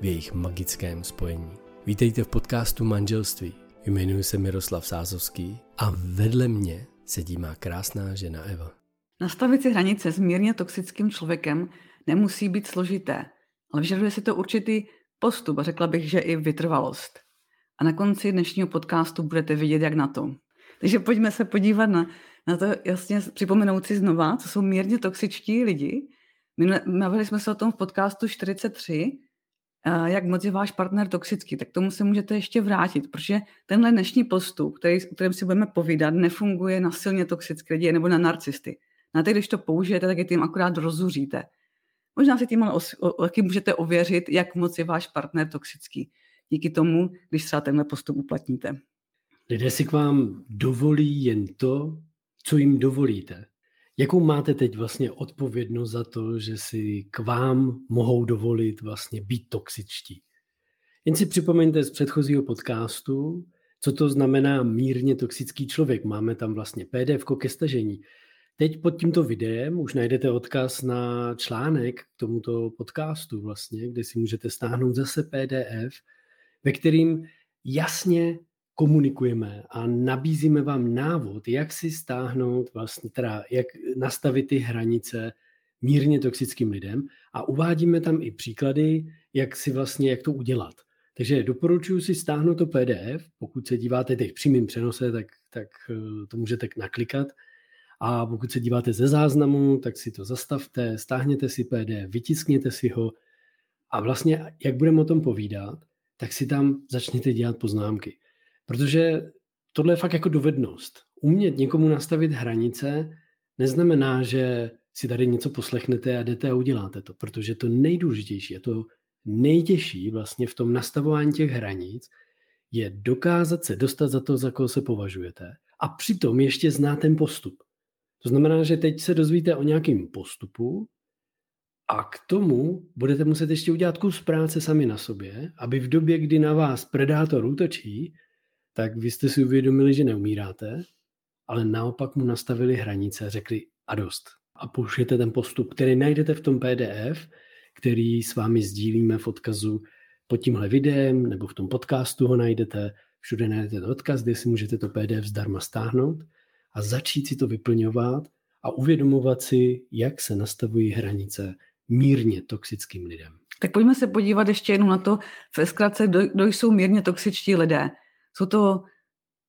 v jejich magickém spojení. Vítejte v podcastu Manželství. Jmenuji se Miroslav Sázovský a vedle mě sedí má krásná žena Eva. Nastavit si hranice s mírně toxickým člověkem nemusí být složité, ale vyžaduje si to určitý postup a řekla bych, že i vytrvalost. A na konci dnešního podcastu budete vidět, jak na to. Takže pojďme se podívat na, na to jasně připomenout si znova, co jsou mírně toxičtí lidi. Mluvili jsme se o tom v podcastu 43, jak moc je váš partner toxický, tak tomu se můžete ještě vrátit, protože tenhle dnešní postup, který, o kterém si budeme povídat, nefunguje na silně toxické lidi nebo na narcisty. Na ty, když to použijete, tak je tím akorát rozuříte. Možná si tím ale taky můžete ověřit, jak moc je váš partner toxický. Díky tomu, když třeba tenhle postup uplatníte. Lidé si k vám dovolí jen to, co jim dovolíte. Jakou máte teď vlastně odpovědnost za to, že si k vám mohou dovolit vlastně být toxičtí? Jen si připomeňte z předchozího podcastu, co to znamená mírně toxický člověk. Máme tam vlastně PDF ke stažení. Teď pod tímto videem už najdete odkaz na článek k tomuto podcastu vlastně, kde si můžete stáhnout zase PDF, ve kterým jasně komunikujeme a nabízíme vám návod, jak si stáhnout vlastně, teda jak nastavit ty hranice mírně toxickým lidem a uvádíme tam i příklady, jak si vlastně, jak to udělat. Takže doporučuji si stáhnout to PDF, pokud se díváte teď v přímém přenose, tak, tak eh, to můžete naklikat. A pokud se díváte ze záznamu, tak si to zastavte, stáhněte si PDF, vytiskněte si ho a vlastně, jak budeme o tom povídat, tak si tam začněte dělat poznámky. Protože tohle je fakt jako dovednost. Umět někomu nastavit hranice neznamená, že si tady něco poslechnete a jdete a uděláte to, protože to nejdůležitější, je to nejtěžší vlastně v tom nastavování těch hranic, je dokázat se dostat za to, za koho se považujete a přitom ještě zná ten postup. To znamená, že teď se dozvíte o nějakém postupu a k tomu budete muset ještě udělat kus práce sami na sobě, aby v době, kdy na vás predátor útočí, tak vy jste si uvědomili, že neumíráte, ale naopak mu nastavili hranice, řekli a dost. A použijete ten postup, který najdete v tom PDF, který s vámi sdílíme v odkazu pod tímhle videem, nebo v tom podcastu ho najdete, všude najdete odkaz, kde si můžete to PDF zdarma stáhnout a začít si to vyplňovat a uvědomovat si, jak se nastavují hranice mírně toxickým lidem. Tak pojďme se podívat ještě jednou na to, ve zkratce, kdo jsou mírně toxičtí lidé. Jsou to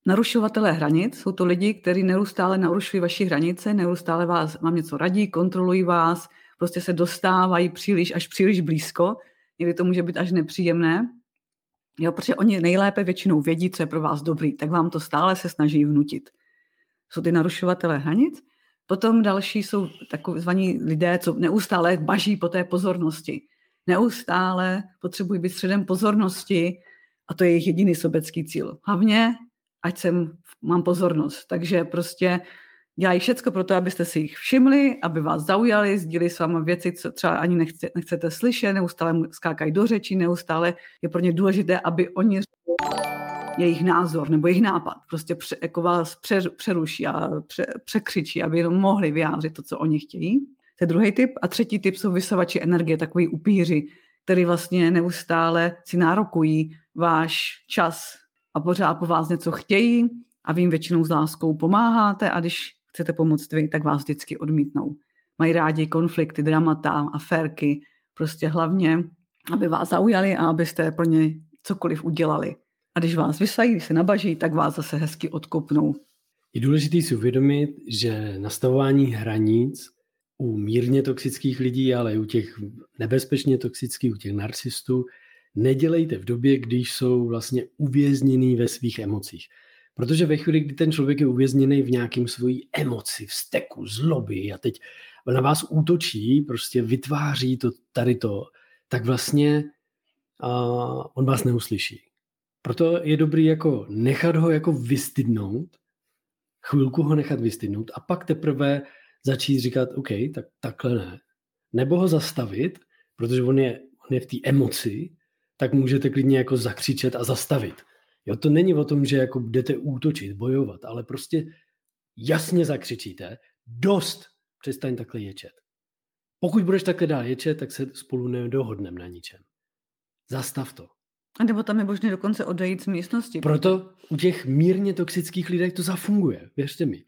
narušovatelé hranic, jsou to lidi, kteří neustále narušují vaši hranice, neustále vás, vám něco radí, kontrolují vás, prostě se dostávají příliš, až příliš blízko, někdy to může být až nepříjemné, jo, protože oni nejlépe většinou vědí, co je pro vás dobrý, tak vám to stále se snaží vnutit. Jsou ty narušovatelé hranic, potom další jsou takzvaní lidé, co neustále baží po té pozornosti. Neustále potřebují být středem pozornosti, a to je jejich jediný sobecký cíl. Hlavně, ať jsem, mám pozornost. Takže prostě dělají všecko pro to, abyste si jich všimli, aby vás zaujali, sdílí s vámi věci, co třeba ani nechce, nechcete slyšet, neustále skákají do řečí, neustále je pro ně důležité, aby oni jejich názor nebo jejich nápad prostě pře, jako vás pře, přeruší a pře, překřičí, aby jenom mohli vyjádřit to, co oni chtějí. To je druhý typ. A třetí typ jsou vysavači energie, takový upíři, který vlastně neustále si nárokují váš čas a pořád po vás něco chtějí a vy jim většinou s láskou pomáháte a když chcete pomoct vy, tak vás vždycky odmítnou. Mají rádi konflikty, dramata, aférky, prostě hlavně, aby vás zaujali a abyste pro ně cokoliv udělali. A když vás vysají, když se nabaží, tak vás zase hezky odkopnou. Je důležité si uvědomit, že nastavování hranic u mírně toxických lidí, ale i u těch nebezpečně toxických, u těch narcistů, nedělejte v době, když jsou vlastně uvězněný ve svých emocích. Protože ve chvíli, kdy ten člověk je uvězněný v nějakém svojí emoci, vzteku, zloby a teď na vás útočí, prostě vytváří to tady to, tak vlastně uh, on vás neuslyší. Proto je dobrý jako nechat ho jako vystydnout, chvilku ho nechat vystydnout a pak teprve začít říkat, OK, tak takhle ne. Nebo ho zastavit, protože on je, on je v té emoci, tak můžete klidně jako zakřičet a zastavit. Jo, to není o tom, že jako budete útočit, bojovat, ale prostě jasně zakřičíte, dost, přestaň takhle ječet. Pokud budeš takhle dál ječet, tak se spolu nedohodneme na ničem. Zastav to. A nebo tam je možné dokonce odejít z místnosti. Proto u těch mírně toxických lidí to zafunguje, věřte mi.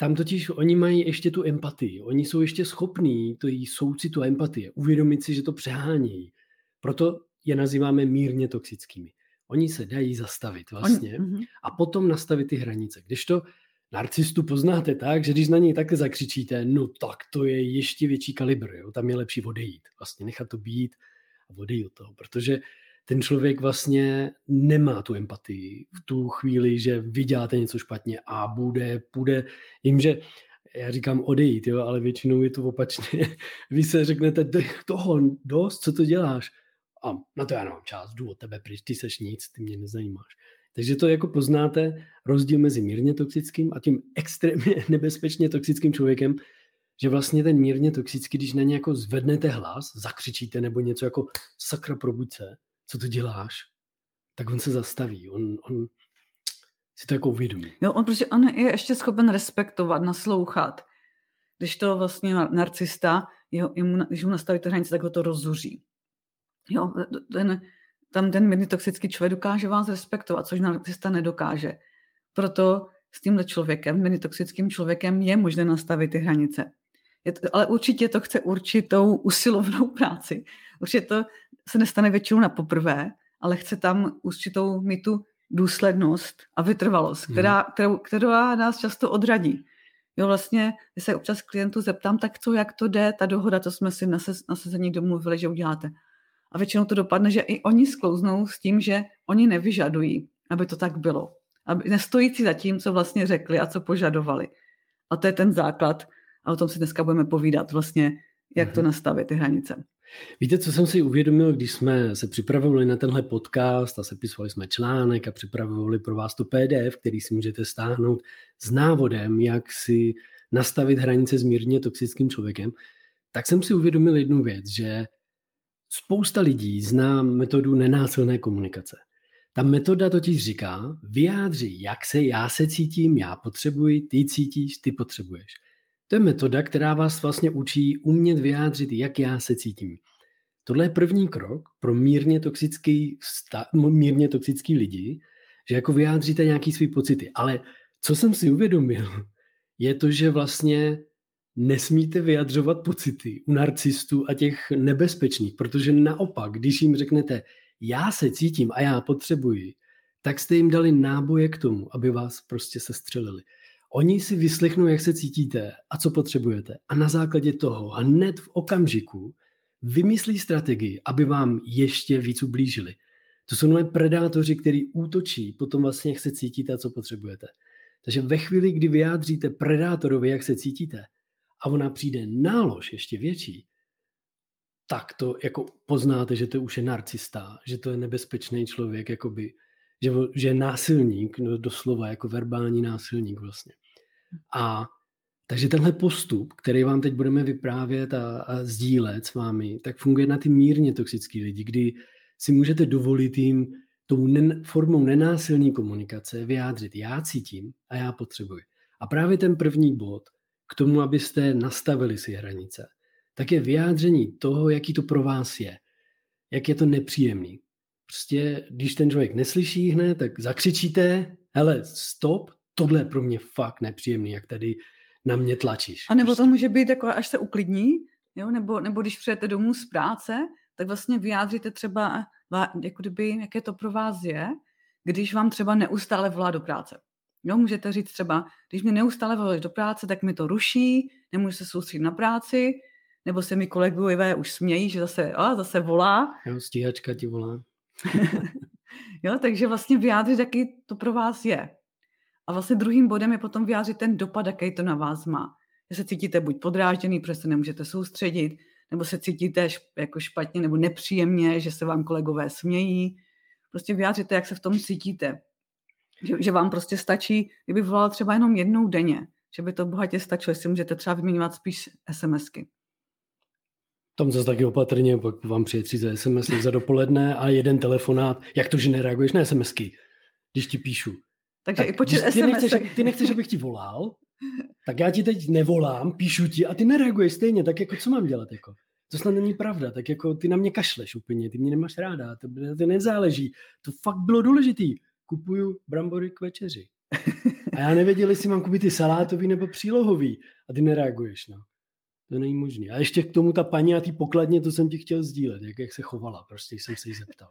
Tam totiž oni mají ještě tu empatii. Oni jsou ještě schopní to jí soucitu a empatie, uvědomit si, že to přehánějí. Proto je nazýváme mírně toxickými. Oni se dají zastavit vlastně On, a potom nastavit ty hranice. Když to narcistu poznáte tak, že když na něj takhle zakřičíte, no tak to je ještě větší kalibr, jo? tam je lepší odejít, vlastně nechat to být a odejít od toho, protože ten člověk vlastně nemá tu empatii v tu chvíli, že vy děláte něco špatně a bude, bude jim, že já říkám odejít, jo, ale většinou je to opačně. Vy se řeknete, toho dost, co to děláš? A na to já nemám čas, jdu od tebe pryč, ty seš nic, ty mě nezajímáš. Takže to jako poznáte rozdíl mezi mírně toxickým a tím extrémně nebezpečně toxickým člověkem, že vlastně ten mírně toxický, když na ně jako zvednete hlas, zakřičíte nebo něco jako sakra probuď se, co to děláš, tak on se zastaví, on, on si to jako uvědomí. Jo, on prostě on je ještě schopen respektovat, naslouchat. Když to vlastně narcista, jeho, když mu nastavíte hranice, tak ho to rozzuří. Jo, ten, tam ten mírně toxický člověk dokáže vás respektovat, což narcista nedokáže. Proto s tímhle člověkem, mírně toxickým člověkem, je možné nastavit ty hranice. Je to, ale určitě to chce určitou usilovnou práci. Určitě to se nestane většinou na poprvé, ale chce tam určitou mít tu důslednost a vytrvalost, která, hmm. kterou, která nás často odradí. Jo, vlastně, když se občas klientů zeptám, tak co, jak to jde, ta dohoda, to jsme si na, se, na sezení domluvili, že uděláte. A většinou to dopadne, že i oni sklouznou s tím, že oni nevyžadují, aby to tak bylo. Aby nestojící za tím, co vlastně řekli a co požadovali. A to je ten základ. A o tom si dneska budeme povídat vlastně, jak to mhm. nastavit, ty hranice. Víte, co jsem si uvědomil, když jsme se připravovali na tenhle podcast a sepisovali jsme článek a připravovali pro vás to PDF, který si můžete stáhnout s návodem, jak si nastavit hranice s mírně toxickým člověkem, tak jsem si uvědomil jednu věc, že spousta lidí zná metodu nenásilné komunikace. Ta metoda totiž říká, vyjádři, jak se já se cítím, já potřebuji, ty cítíš, ty potřebuješ. To je metoda, která vás vlastně učí umět vyjádřit, jak já se cítím. Tohle je první krok pro mírně toxický, mírně toxický lidi, že jako vyjádříte nějaký svý pocity. Ale co jsem si uvědomil, je to, že vlastně nesmíte vyjadřovat pocity u narcistů a těch nebezpečných, protože naopak, když jim řeknete, já se cítím a já potřebuji, tak jste jim dali náboje k tomu, aby vás prostě sestřelili. Oni si vyslechnou, jak se cítíte a co potřebujete. A na základě toho hned v okamžiku vymyslí strategii, aby vám ještě víc ublížili. To jsou nové predátoři, který útočí potom vlastně, jak se cítíte a co potřebujete. Takže ve chvíli, kdy vyjádříte predátorovi, jak se cítíte, a ona přijde nálož ještě větší, tak to jako poznáte, že to už je narcista, že to je nebezpečný člověk, jakoby, že, že je násilník, no doslova jako verbální násilník vlastně. A takže tenhle postup, který vám teď budeme vyprávět a, a sdílet s vámi, tak funguje na ty mírně toxický lidi, kdy si můžete dovolit jim tou nen, formou nenásilní komunikace vyjádřit já cítím a já potřebuji. A právě ten první bod k tomu, abyste nastavili si hranice, tak je vyjádření toho, jaký to pro vás je. Jak je to nepříjemný. Prostě, když ten člověk neslyší hned, tak zakřičíte, hele, stop, tohle je pro mě fakt nepříjemný, jak tady na mě tlačíš. A nebo to může být jako, až se uklidní, jo? Nebo, nebo když přijete domů z práce, tak vlastně vyjádříte třeba, jako kdyby, jaké to pro vás je, když vám třeba neustále volá do práce. Jo, můžete říct třeba, když mi neustále voláš do práce, tak mi to ruší, nemůžu se soustředit na práci, nebo se mi kolegové už smějí, že zase, a, zase volá. Jo, stíhačka ti volá. jo, takže vlastně vyjádřit, jaký to pro vás je. A vlastně druhým bodem je potom vyjádřit ten dopad, jaký to na vás má. Že se cítíte buď podrážděný, protože se nemůžete soustředit, nebo se cítíte jako špatně nebo nepříjemně, že se vám kolegové smějí. Prostě vyjádřete, jak se v tom cítíte. Že, že vám prostě stačí, kdyby volal třeba jenom jednou denně, že by to bohatě stačilo, jestli můžete třeba vyměňovat spíš SMSky. Tam zase taky opatrně, pak vám přijde tři za SMS za dopoledne a jeden telefonát. Jak to, že nereaguješ na SMSky, když ti píšu? Takže tak, i počet ty SMS. Nechceš, ty nechceš, abych ti volal, tak já ti teď nevolám, píšu ti a ty nereaguješ stejně, tak jako co mám dělat? Jako? To snad není pravda, tak jako ty na mě kašleš úplně, ty mě nemáš ráda, to, to nezáleží. To fakt bylo důležitý. Kupuju brambory k večeři. A já nevěděl, jestli mám koupit ty salátový nebo přílohový. A ty nereaguješ, no. To není možné. A ještě k tomu ta paní a ty pokladně, to jsem ti chtěl sdílet, jak, jak se chovala, prostě jsem se jí zeptal.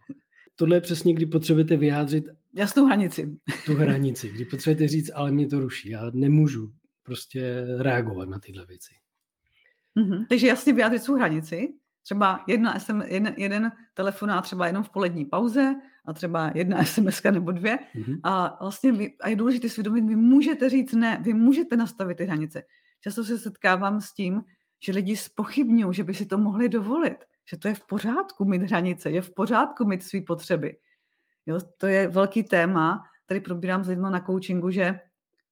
Tohle je přesně, kdy potřebujete vyjádřit jasnou hranici. Tu hranici, kdy potřebujete říct, ale mě to ruší, já nemůžu prostě reagovat na tyhle věci. Mm-hmm. Takže jasně vyjádřit svou hranici, třeba jedna SM, jeden, jeden telefonát třeba jenom v polední pauze a třeba jedna SMS nebo dvě. Mm-hmm. A vlastně vy, a je důležité svědomit, vy můžete říct ne, vy můžete nastavit ty hranice. Často se setkávám s tím, že lidi spochybňují, že by si to mohli dovolit, že to je v pořádku mít hranice, je v pořádku mít své potřeby. Jo, to je velký téma, tady probírám s lidmi na coachingu, že,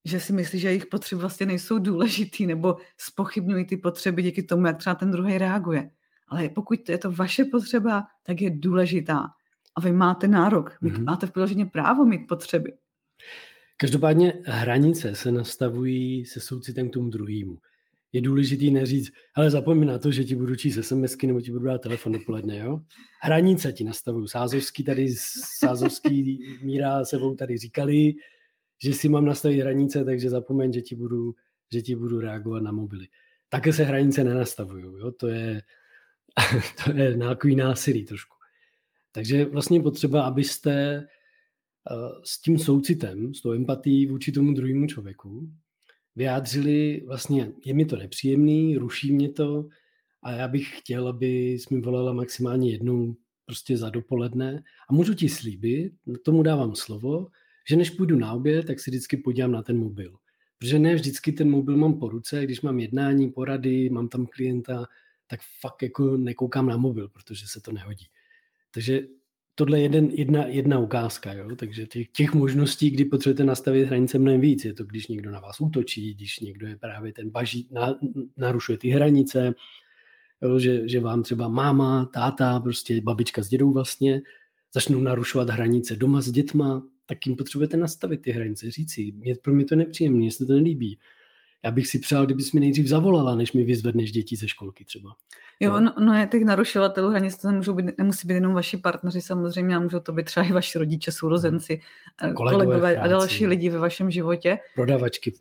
že si myslí, že jejich potřeby vlastně nejsou důležitý nebo spochybňují ty potřeby díky tomu, jak třeba ten druhý reaguje. Ale pokud je to vaše potřeba, tak je důležitá. A vy máte nárok, vy mm-hmm. máte v právo mít potřeby. Každopádně hranice se nastavují se soucitem k tomu druhému. Je důležitý neříct, ale zapomeň na to, že ti budu číst SMSky nebo ti budu dát telefon dopoledne, jo? Hranice ti nastavují. Sázovský tady, Sázovský míra sebou tady říkali, že si mám nastavit hranice, takže zapomeň, že ti budu, že ti budu reagovat na mobily. Také se hranice nenastavují, jo? To je, to je nějaký násilí trošku. Takže vlastně potřeba, abyste Eh, s tím soucitem, s tou empatií vůči tomu druhému člověku, vyjádřili vlastně, je mi to nepříjemný, ruší mě to a já bych chtěl, aby jsi mi volala maximálně jednou prostě za dopoledne a můžu ti slíbit, tomu dávám slovo, že než půjdu na oběd, tak si vždycky podívám na ten mobil. Protože ne vždycky ten mobil mám po ruce, když mám jednání, porady, mám tam klienta, tak fakt jako nekoukám na mobil, protože se to nehodí. Takže tohle je jeden, jedna, jedna ukázka, jo? takže těch, těch možností, kdy potřebujete nastavit hranice mnohem víc. Je to, když někdo na vás útočí, když někdo je právě ten baží, na, narušuje ty hranice, jo? Že, že vám třeba máma, táta, prostě babička s dědou vlastně začnou narušovat hranice doma s dětma, tak jim potřebujete nastavit ty hranice, říci, mě, pro mě to nepříjemné, jestli to nelíbí já bych si přál, kdybys mi nejdřív zavolala, než mi vyzvedneš děti ze školky třeba. Jo, no, no je těch narušovatelů hranic, to můžou být, nemusí být jenom vaši partneři samozřejmě, a můžou to být třeba i vaši rodiče, sourozenci, eh, kolegové, kolegové a další lidi ve vašem životě. Prodavačky v,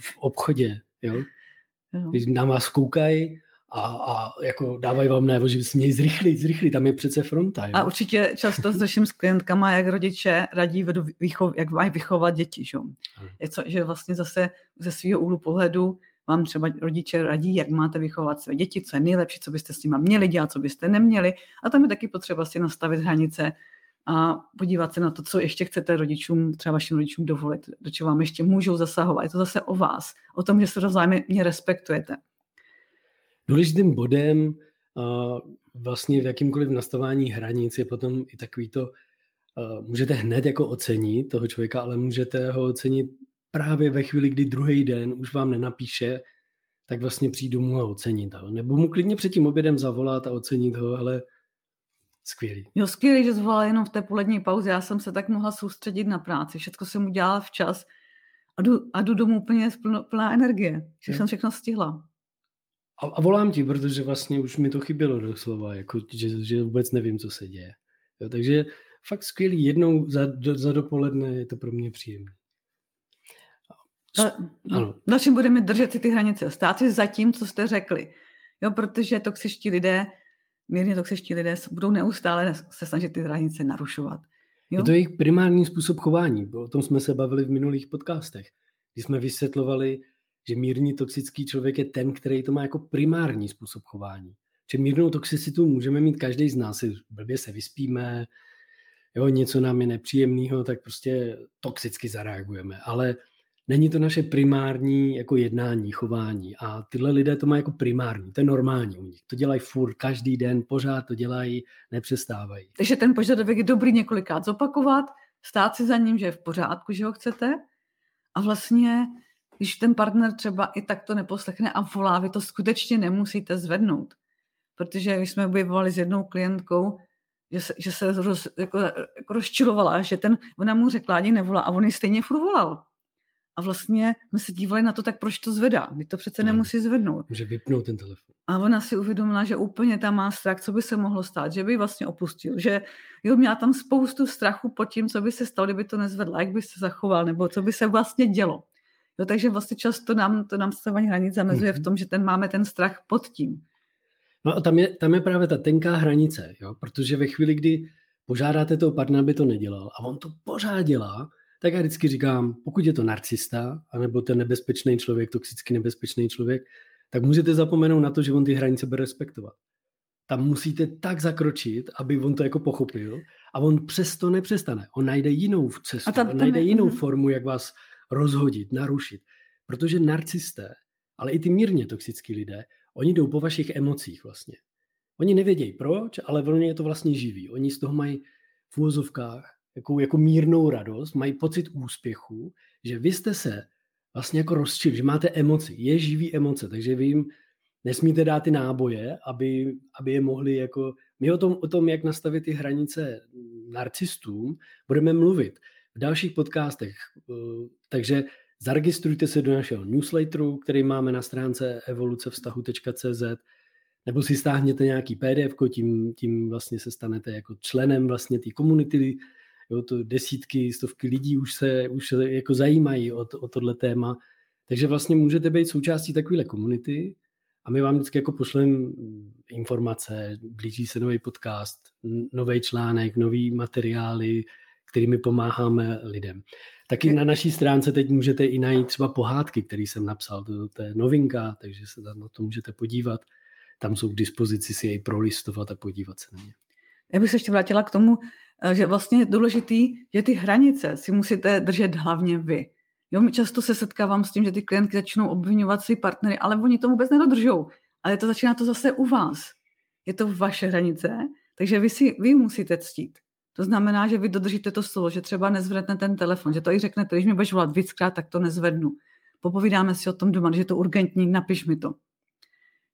v obchodě, jo? jo. Když na vás koukají a, a jako dávají vám najevo, že si měli zrychlit, zrychlit, tam je přece fronta. Jo? A určitě často řeším s klientkama, jak rodiče radí, vychov, jak mají vychovat děti. Že? Je co, že vlastně zase ze svého úhlu pohledu vám třeba rodiče radí, jak máte vychovat své děti, co je nejlepší, co byste s nimi měli dělat, co byste neměli. A tam je taky potřeba si nastavit hranice a podívat se na to, co ještě chcete rodičům, třeba vašim rodičům dovolit, do čeho vám ještě můžou zasahovat. Je to zase o vás, o tom, že se mě respektujete. Důležitým bodem vlastně v jakýmkoliv nastavání hranic je potom i takový to, můžete hned jako ocenit toho člověka, ale můžete ho ocenit právě ve chvíli, kdy druhý den už vám nenapíše, tak vlastně přijdu mu a ocenit ho. Nebo mu klidně před tím obědem zavolat a ocenit ho, ale skvělý. Jo, skvělý, že zvolal jenom v té polední pauze. Já jsem se tak mohla soustředit na práci. Všechno jsem udělala včas a jdu, a jdu domů úplně plná energie. Že jsem všechno stihla. A, a volám ti, protože vlastně už mi to chybělo doslova, jako, že, že vůbec nevím, co se děje. Jo, takže fakt skvělý, jednou za, do, za dopoledne je to pro mě příjemné. Ano. Naším budeme držet si ty hranice, stát si za tím, co jste řekli. Jo, protože toxičtí lidé, mírně toxičtí lidé budou neustále se snažit ty hranice narušovat. Jo? Je to jejich primární způsob chování. O tom jsme se bavili v minulých podcastech, kdy jsme vysvětlovali, že mírně toxický člověk je ten, který to má jako primární způsob chování. Že mírnou toxicitu můžeme mít každý z nás. Blbě se vyspíme, jo, něco nám je nepříjemného, tak prostě toxicky zareagujeme. Ale není to naše primární jako jednání, chování. A tyhle lidé to mají jako primární, to je normální u nich. To dělají furt, každý den, pořád to dělají, nepřestávají. Takže ten požadavek je dobrý několikrát zopakovat, stát si za ním, že je v pořádku, že ho chcete. A vlastně, když ten partner třeba i tak to neposlechne a volá, vy to skutečně nemusíte zvednout. Protože když jsme objevovali s jednou klientkou, že se, že se roz, jako, jako rozčilovala, že ten, ona mu řekla, ani nevolá a on ji stejně furt volal. A vlastně jsme se dívali na to, tak proč to zvedá? My to přece no, nemusí zvednout. Může vypnout ten telefon. A ona si uvědomila, že úplně tam má strach, co by se mohlo stát, že by vlastně opustil, že jo, měla tam spoustu strachu pod tím, co by se stalo, kdyby to nezvedla, jak by se zachoval, nebo co by se vlastně dělo. Jo, takže vlastně často nám to nám stavání hranic zamezuje mm-hmm. v mhm. tom, že ten máme ten strach pod tím. No a tam je, tam je právě ta tenká hranice, jo? protože ve chvíli, kdy požádáte toho partnera, aby to nedělal a on to pořád dělá, tak já vždycky říkám, pokud je to narcista, anebo ten nebezpečný člověk, toxicky nebezpečný člověk, tak můžete zapomenout na to, že on ty hranice bude respektovat. Tam musíte tak zakročit, aby on to jako pochopil a on přesto nepřestane. On najde jinou cestu, a tam, tam najde je, jinou uh-huh. formu, jak vás rozhodit, narušit. Protože narcisté, ale i ty mírně toxický lidé, oni jdou po vašich emocích vlastně. Oni nevědějí proč, ale oni je to vlastně živí. Oni z toho mají v úvozovkách jako, jako mírnou radost, mají pocit úspěchu, že vy jste se vlastně jako rozčil, že máte emoci, je živý emoce, takže vy jim nesmíte dát ty náboje, aby, aby je mohli jako... My o tom, o tom, jak nastavit ty hranice narcistům, budeme mluvit v dalších podcastech. Eh, takže zaregistrujte se do našeho newsletteru, který máme na stránce evolucevztahu.cz nebo si stáhněte nějaký PDF, tím, tím vlastně se stanete jako členem vlastně té komunity, jo, to desítky, stovky lidí už se, už se jako zajímají o, to, o tohle téma, takže vlastně můžete být součástí takovéhle komunity a my vám vždycky jako pošlem informace, blíží se nový podcast, nový článek, nový materiály, kterými pomáháme lidem. Taky na naší stránce teď můžete i najít třeba pohádky, které jsem napsal, to, to je novinka, takže se na to můžete podívat. Tam jsou k dispozici si jej prolistovat a podívat se na ně. Já bych se ještě vrátila k tomu, eh, že vlastně je důležitý, že ty hranice si musíte držet hlavně vy. Jo, často se setkávám s tím, že ty klientky začnou obvinovat si partnery, ale oni to vůbec nedodržou. Ale to začíná to zase u vás. Je to vaše hranice, takže vy si vy musíte ctít. To znamená, že vy dodržíte to slovo, že třeba nezvednete ten telefon, že to i řeknete, když mi budeš volat víckrát, tak to nezvednu. Popovídáme si o tom doma, že je to urgentní, napiš mi to.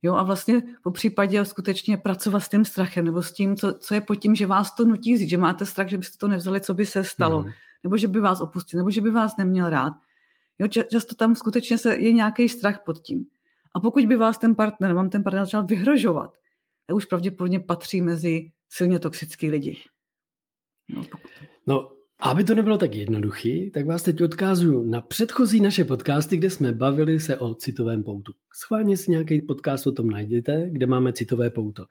Jo, a vlastně po případě skutečně pracovat s tím strachem, nebo s tím, co, co je pod tím, že vás to nutí říct, že máte strach, že byste to nevzali, co by se stalo, mm. nebo že by vás opustil, nebo že by vás neměl rád. Jo, často tam skutečně se, je nějaký strach pod tím. A pokud by vás ten partner, vám ten partner začal vyhrožovat, tak už pravděpodobně patří mezi silně toxický lidi. No, aby to nebylo tak jednoduchý, tak vás teď odkázuju na předchozí naše podcasty, kde jsme bavili se o citovém poutu. Schválně si nějaký podcast o tom najděte, kde máme citové pouto.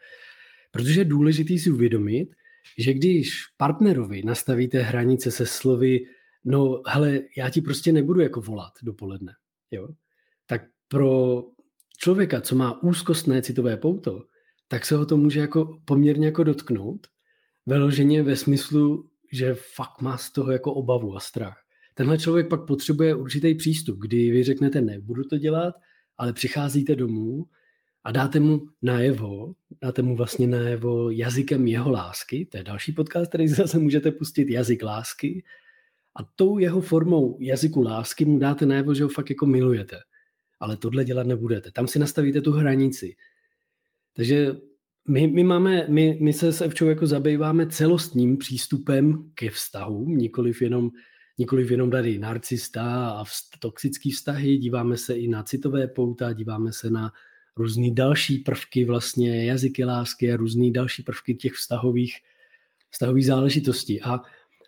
Protože je důležité si uvědomit, že když partnerovi nastavíte hranice se slovy, no hele, já ti prostě nebudu jako volat dopoledne, jo? tak pro člověka, co má úzkostné citové pouto, tak se ho to může jako poměrně jako dotknout, vyloženě ve smyslu, že fakt má z toho jako obavu a strach. Tenhle člověk pak potřebuje určitý přístup, kdy vy řeknete, ne, budu to dělat, ale přicházíte domů a dáte mu najevo, dáte mu vlastně najevo jazykem jeho lásky, to je další podcast, který zase můžete pustit, jazyk lásky, a tou jeho formou jazyku lásky mu dáte najevo, že ho fakt jako milujete. Ale tohle dělat nebudete. Tam si nastavíte tu hranici. Takže my, my, máme, my, my se s Evčou jako zabýváme celostním přístupem ke vztahům, nikoliv jenom, nikoliv jenom tady narcista a vst, toxický vztahy, díváme se i na citové pouta, díváme se na různé další prvky, vlastně jazyky lásky a různé další prvky těch vztahových, vztahových záležitostí. A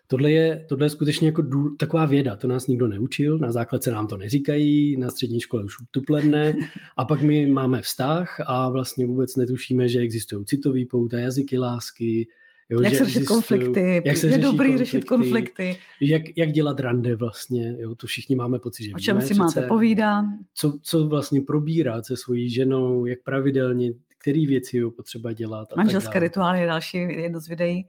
Tohle je, tohle je skutečně jako důl, taková věda, to nás nikdo neučil, na základce nám to neříkají, na střední škole už tuplem a pak my máme vztah a vlastně vůbec netušíme, že existují citový pouta, jazyky lásky, Jo, jak se řešit konflikty, jak se je dobrý konflikty, řešit konflikty. Jak, jak dělat rande vlastně, jo, to všichni máme pocit, že O čem si máte povídat. Co, co vlastně probírat se svojí ženou, jak pravidelně, které věci je potřeba dělat. Manželské rituály je další jedno z videí.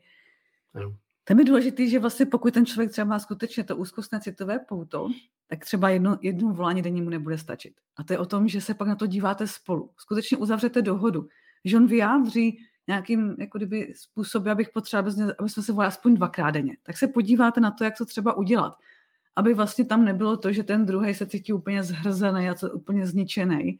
Ano. To je důležité, že vlastně pokud ten člověk třeba má skutečně to úzkostné citové pouto, tak třeba jedno, jedno volání denně mu nebude stačit. A to je o tom, že se pak na to díváte spolu. Skutečně uzavřete dohodu. Že on vyjádří nějakým jako kdyby způsobem, abych potřeboval, aby jsme se volali aspoň dvakrát denně. Tak se podíváte na to, jak to třeba udělat. Aby vlastně tam nebylo to, že ten druhý se cítí úplně zhrzený a úplně zničený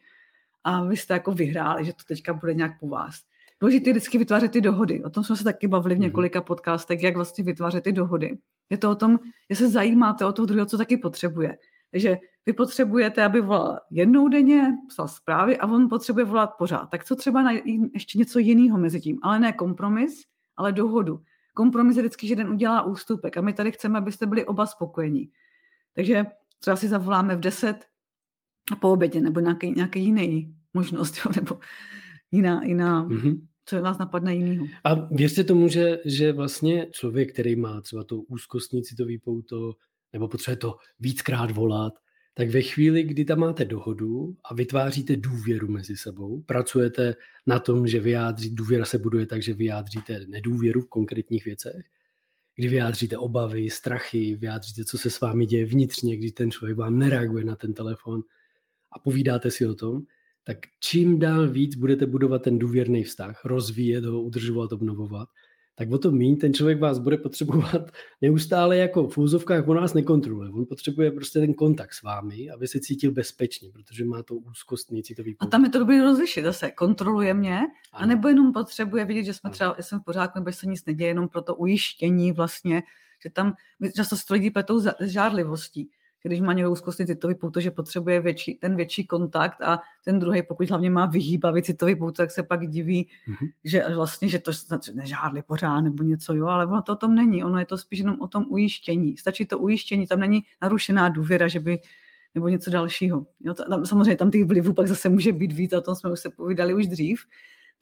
a vy jste jako vyhráli, že to teďka bude nějak po vás. Důležité vždycky vytvářet ty dohody. O tom jsme se taky bavili v mhm. několika podcastech, jak vlastně vytvářet ty dohody. Je to o tom, že se zajímáte o toho druhého, co taky potřebuje. Takže vy potřebujete, aby volal jednou denně, psal zprávy a on potřebuje volat pořád. Tak co třeba najít ještě něco jiného mezi tím, ale ne kompromis, ale dohodu. Kompromis je vždycky, že jeden udělá ústupek a my tady chceme, abyste byli oba spokojení. Takže třeba si zavoláme v 10 a po obědě, nebo nějaký, nějaký jiný možnost, jo, nebo jiná, jiná mm-hmm. co vás napadne jinýho. A věřte tomu, že, že vlastně člověk, který má třeba to úzkostní citový pouto, nebo potřebuje to víckrát volat, tak ve chvíli, kdy tam máte dohodu a vytváříte důvěru mezi sebou, pracujete na tom, že vyjádří, důvěra se buduje tak, že vyjádříte nedůvěru v konkrétních věcech, kdy vyjádříte obavy, strachy, vyjádříte, co se s vámi děje vnitřně, když ten člověk vám nereaguje na ten telefon a povídáte si o tom, tak čím dál víc budete budovat ten důvěrný vztah, rozvíjet ho, udržovat, obnovovat, tak o to méně ten člověk vás bude potřebovat neustále jako v úzovkách, on vás nekontroluje. On potřebuje prostě ten kontakt s vámi, aby se cítil bezpečně, protože má to úzkostný citový A tam je to dobré rozlišit zase. Kontroluje mě, ano. anebo jenom potřebuje vidět, že jsme ano. třeba, jsem v pořádku, nebo se nic neděje, jenom pro to ujištění vlastně, že tam často se lidi pletou s žádlivostí když má někdo úzkostný citový pouto, že potřebuje větší, ten větší kontakt a ten druhý, pokud hlavně má vyhýbavý citový pouto, tak se pak diví, mm-hmm. že vlastně, že to nežádli pořád nebo něco, jo, ale ono to o tom není, ono je to spíš jenom o tom ujištění. Stačí to ujištění, tam není narušená důvěra, že by nebo něco dalšího. Jo, tam, samozřejmě tam těch vlivů pak zase může být víc, o tom jsme už se povídali už dřív,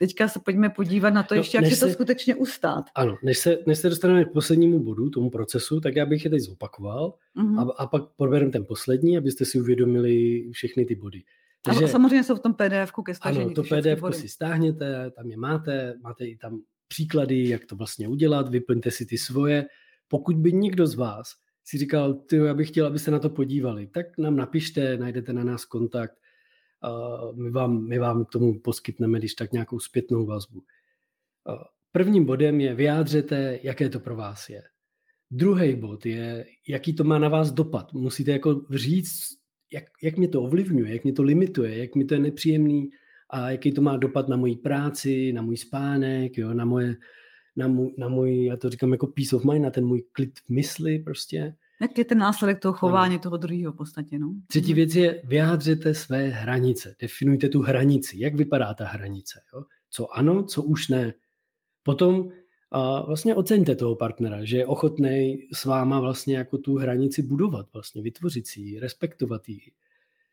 Teďka se pojďme podívat na to no, ještě, jak se to skutečně ustát. Ano, než se, než se dostaneme k poslednímu bodu, tomu procesu, tak já bych je teď zopakoval uh-huh. a, a pak probereme ten poslední, abyste si uvědomili všechny ty body. Takže, a samozřejmě jsou v tom PDF ke stažení. Ano, to PDF si stáhněte, tam je máte, máte i tam příklady, jak to vlastně udělat, vyplňte si ty svoje. Pokud by někdo z vás si říkal, ty, já bych chtěl, abyste na to podívali, tak nám napište, najdete na nás kontakt my vám, my vám k tomu poskytneme, když tak nějakou zpětnou vazbu. Prvním bodem je vyjádřete, jaké to pro vás je. Druhý bod je, jaký to má na vás dopad. Musíte jako říct, jak, jak mě to ovlivňuje, jak mě to limituje, jak mi to je nepříjemný a jaký to má dopad na moji práci, na můj spánek, jo, na moje, na můj, na můj, já to říkám jako peace of mind, na ten můj klid v mysli prostě. Jak je ten následek toho chování toho druhého v podstatě? No? Třetí věc je, vyjádřete své hranice. Definujte tu hranici. Jak vypadá ta hranice? Jo? Co ano, co už ne. Potom a vlastně oceňte toho partnera, že je ochotný s váma vlastně jako tu hranici budovat, vlastně vytvořit si ji, respektovat ji.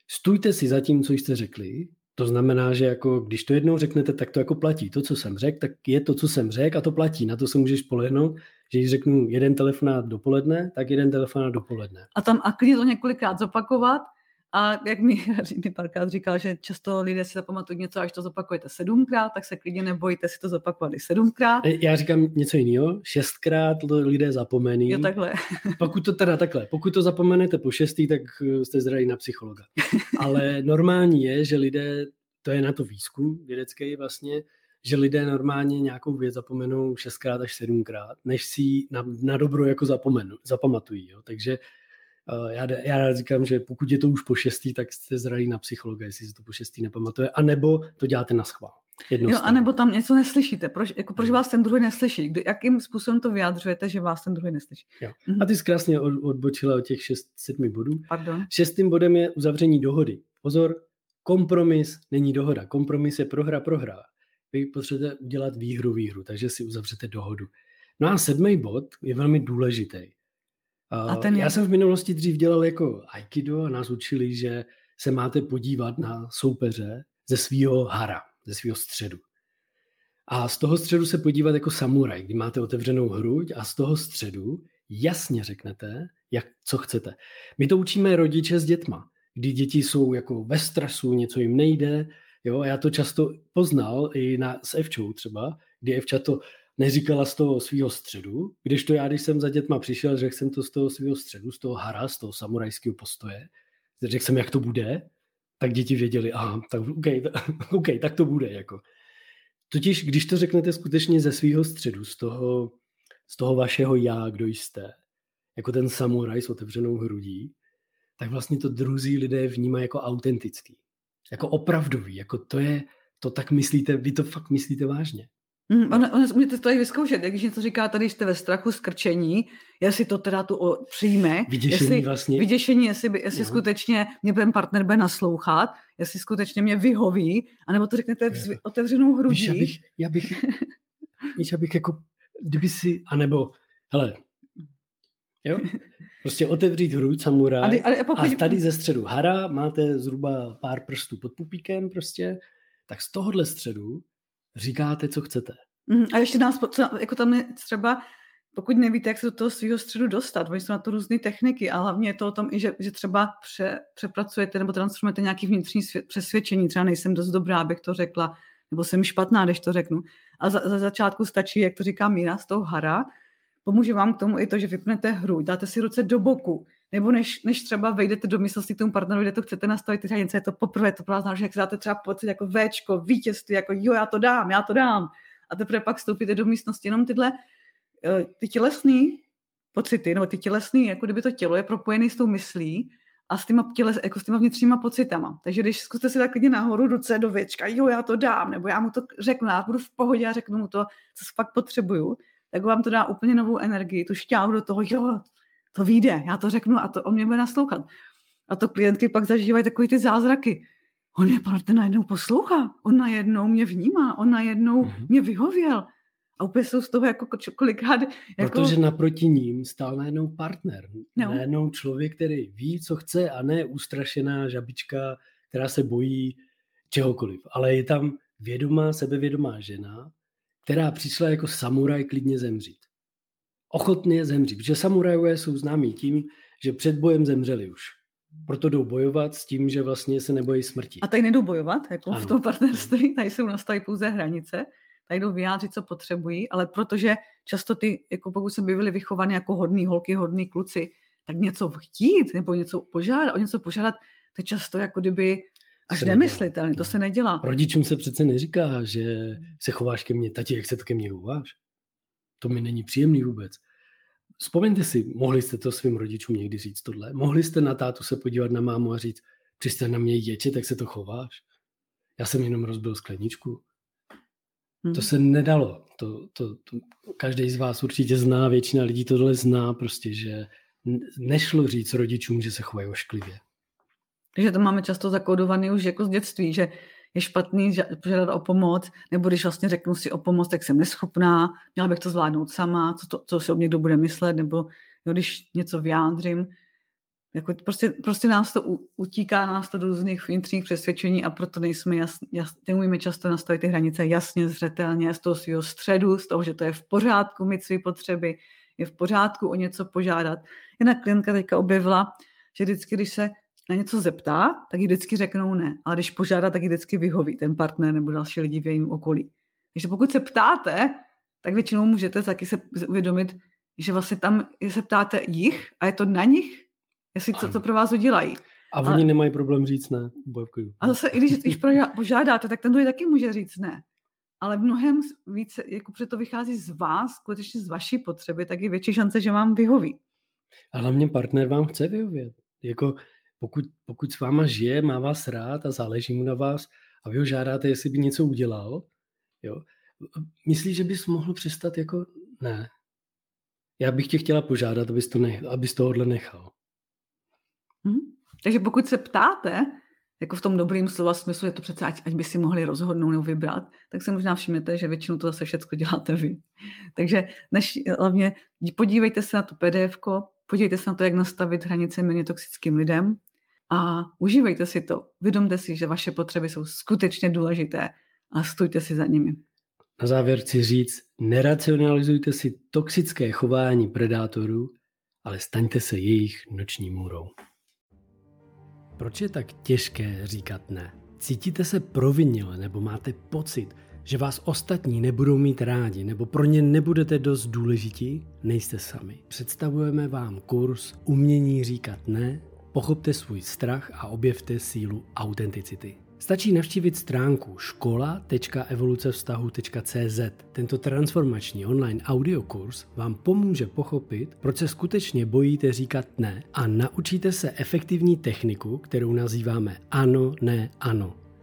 Stůjte si za tím, co jste řekli, to znamená, že jako když to jednou řeknete, tak to jako platí. To, co jsem řekl, tak je to, co jsem řekl a to platí. Na to se můžeš spolehnout že když řeknu jeden telefonát dopoledne, tak jeden telefonát dopoledne. A tam a klidně to několikrát zopakovat, a jak mi, mi párkrát říkal, že často lidé si zapamatují něco, až to zopakujete sedmkrát, tak se klidně nebojte si to zopakovat i sedmkrát. E, já říkám něco jiného, šestkrát lidé zapomení. Jo, takhle. Pokud to teda takhle, pokud to zapomenete po šestý, tak eh, jste zdraví na psychologa. Ale normální je, že lidé, to je na to výzkum vědecký vlastně, že lidé normálně nějakou věc zapomenou šestkrát až sedmkrát, než si ji na, na dobro jako zapomenu, zapamatují. Jo. Takže uh, já, já říkám, že pokud je to už po šestý, tak jste zralí na psychologa, jestli se to po šestý nepamatuje, anebo to děláte na schvál. Jo, anebo tam něco neslyšíte. Proč, jako, proč vás ten druhý neslyší? Kdy, jakým způsobem to vyjadřujete, že vás ten druhý neslyší? Jo. Mhm. A ty jsi krásně od, odbočila od těch šest, sedmi bodů. Pardon? Šestým bodem je uzavření dohody. Pozor, kompromis není dohoda. Kompromis je prohra, prohra vy potřebujete udělat výhru, výhru, takže si uzavřete dohodu. No a sedmý bod je velmi důležitý. A ten je... Já jsem v minulosti dřív dělal jako aikido a nás učili, že se máte podívat na soupeře ze svého hara, ze svého středu. A z toho středu se podívat jako samuraj, kdy máte otevřenou hruď a z toho středu jasně řeknete, jak, co chcete. My to učíme rodiče s dětma, kdy děti jsou jako ve stresu, něco jim nejde. Jo? Já to často poznal i na, s Evčou třeba, kdy Evča to neříkala z toho svého středu, když to já, když jsem za dětma přišel, řekl jsem to z toho svého středu, z toho hara, z toho samurajského postoje, řekl jsem, jak to bude, tak děti věděli, aha, tak okay, okay, tak to bude. Jako. Totiž, když to řeknete skutečně ze svého středu, z toho, z toho vašeho já, kdo jste, jako ten samuraj s otevřenou hrudí, tak vlastně to druzí lidé vnímají jako autentický, jako opravdový, jako to je, to tak myslíte, vy to fakt myslíte vážně. Mm, ona, ona můžete to i vyzkoušet, když něco říká, tady jste ve strachu, skrčení, jestli to teda tu o, přijme, vyděšení jestli, vlastně. vyděšení, jestli, jestli no. skutečně mě ten partner bude naslouchat, jestli skutečně mě vyhoví, anebo to řeknete s otevřenou hrudí. Víš, já bych, já bych, víš, já bych jako, kdyby si, anebo, hele, jo, prostě otevřít hruď samuraj a, a, pokud... a tady ze středu hara máte zhruba pár prstů pod pupíkem prostě, tak z tohohle středu říkáte, co chcete. Mm, a ještě nás, jako tam je třeba, pokud nevíte, jak se do toho svého středu dostat, oni jsou na to různé techniky a hlavně je to o tom, i že, že třeba pře, přepracujete nebo transformujete nějaký vnitřní svět, přesvědčení, třeba nejsem dost dobrá, abych to řekla, nebo jsem špatná, když to řeknu. A za, za začátku stačí, jak to říká Míra, z toho hara, pomůže vám k tomu i to, že vypnete hru, dáte si ruce do boku, nebo než, než třeba vejdete do myslosti k tomu partnerovi, kde to chcete nastavit ty hranice, je to poprvé, to znamená, že jak si dáte třeba pocit jako Včko, vítězství, jako jo, já to dám, já to dám. A teprve pak vstoupíte do místnosti, jenom tyhle eh, ty tělesné pocity, nebo ty tělesné, jako kdyby to tělo je propojené s tou myslí a s těma, těles, jako s těma vnitřníma pocitama. Takže když zkuste si tak klidně nahoru ruce do věčka, jo, já to dám, nebo já mu to řeknu, já budu v pohodě a řeknu mu to, co fakt potřebuju, tak vám to dá úplně novou energii, tu šťávu do toho, jo, to vyjde, já to řeknu a to o mě bude naslouchat. A to klientky pak zažívají takový ty zázraky. On je partner najednou poslouchá, on najednou mě vnímá, on najednou mm-hmm. mě vyhověl. A úplně jsou z toho jako kolikrát... Jako... Protože naproti ním stál najednou partner. No. Najednou člověk, který ví, co chce a ne ustrašená žabička, která se bojí čehokoliv. Ale je tam vědomá, sebevědomá žena, která přišla jako samuraj klidně zemřít ochotně zemřít. Protože samurajové jsou známí tím, že před bojem zemřeli už. Proto jdou bojovat s tím, že vlastně se nebojí smrti. A tady nejdou bojovat, jako ano. v tom partnerství, tady jsou nastaví pouze hranice, tady jdou vyjádřit, co potřebují, ale protože často ty, jako pokud jsme byli vychovaní jako hodný holky, hodný kluci, tak něco chtít nebo něco požádat, o něco požádat, to je často jako kdyby až nemyslitelné, to se nedělá. Rodičům se přece neříká, že se chováš ke mně, tati, jak se to ke mně chováš. To mi není příjemný vůbec. Vzpomeňte si, mohli jste to svým rodičům někdy říct tohle? Mohli jste na tátu se podívat na mámu a říct, když jste na mě ječe, tak se to chováš? Já jsem jenom rozbil skleničku. Hmm. To se nedalo. To, to, to, každý z vás určitě zná, většina lidí tohle zná, prostě, že nešlo říct rodičům, že se chovají ošklivě. Takže to máme často zakódovaný už jako z dětství, že je špatný požádat o pomoc, nebo když vlastně řeknu si o pomoc, tak jsem neschopná, měla bych to zvládnout sama, co, to, co si o mě kdo bude myslet, nebo jo, když něco vyjádřím, jako prostě, prostě nás to utíká, nás to do různých vnitřních přesvědčení a proto nejsme jas, jas, neumíme často nastavit ty hranice jasně, zřetelně, z toho svého středu, z toho, že to je v pořádku mít své potřeby, je v pořádku o něco požádat. Jedna klientka teďka objevila, že vždycky, když se na něco zeptá, tak jí vždycky řeknou ne. Ale když požádá, tak jí vždycky vyhoví ten partner nebo další lidi v jejím okolí. Takže pokud se ptáte, tak většinou můžete taky se uvědomit, že vlastně tam se ptáte jich a je to na nich, jestli co to pro vás udělají. A oni ale, nemají problém říct ne. Bojkuju. A zase, i když, když požádáte, tak ten druhý taky může říct ne. Ale mnohem více, jako to vychází z vás, skutečně z vaší potřeby, tak je větší šance, že vám vyhoví. A hlavně partner vám chce vyhovět. Jako pokud, pokud s váma žije, má vás rád a záleží mu na vás a vy ho žádáte, jestli by něco udělal, jo, myslíš, že bys mohl přestat jako, ne. Já bych tě chtěla požádat, abys, to ne, abys tohohle nechal. Hmm. Takže pokud se ptáte, jako v tom dobrým slova smyslu, je to přece, ať, ať by si mohli rozhodnout nebo vybrat, tak se možná všimnete, že většinou to zase všechno děláte vy. Takže než, hlavně podívejte se na to pdf podívejte se na to, jak nastavit hranice méně toxickým lidem, a užívejte si to. Vědomte si, že vaše potřeby jsou skutečně důležité a stůjte si za nimi. Na závěr chci říct, neracionalizujte si toxické chování predátorů, ale staňte se jejich noční můrou. Proč je tak těžké říkat ne? Cítíte se provinile nebo máte pocit, že vás ostatní nebudou mít rádi nebo pro ně nebudete dost důležití? Nejste sami. Představujeme vám kurz Umění říkat ne, pochopte svůj strach a objevte sílu autenticity. Stačí navštívit stránku škola.evolucevztahu.cz. Tento transformační online audiokurs vám pomůže pochopit, proč se skutečně bojíte říkat ne a naučíte se efektivní techniku, kterou nazýváme ano, ne, ano.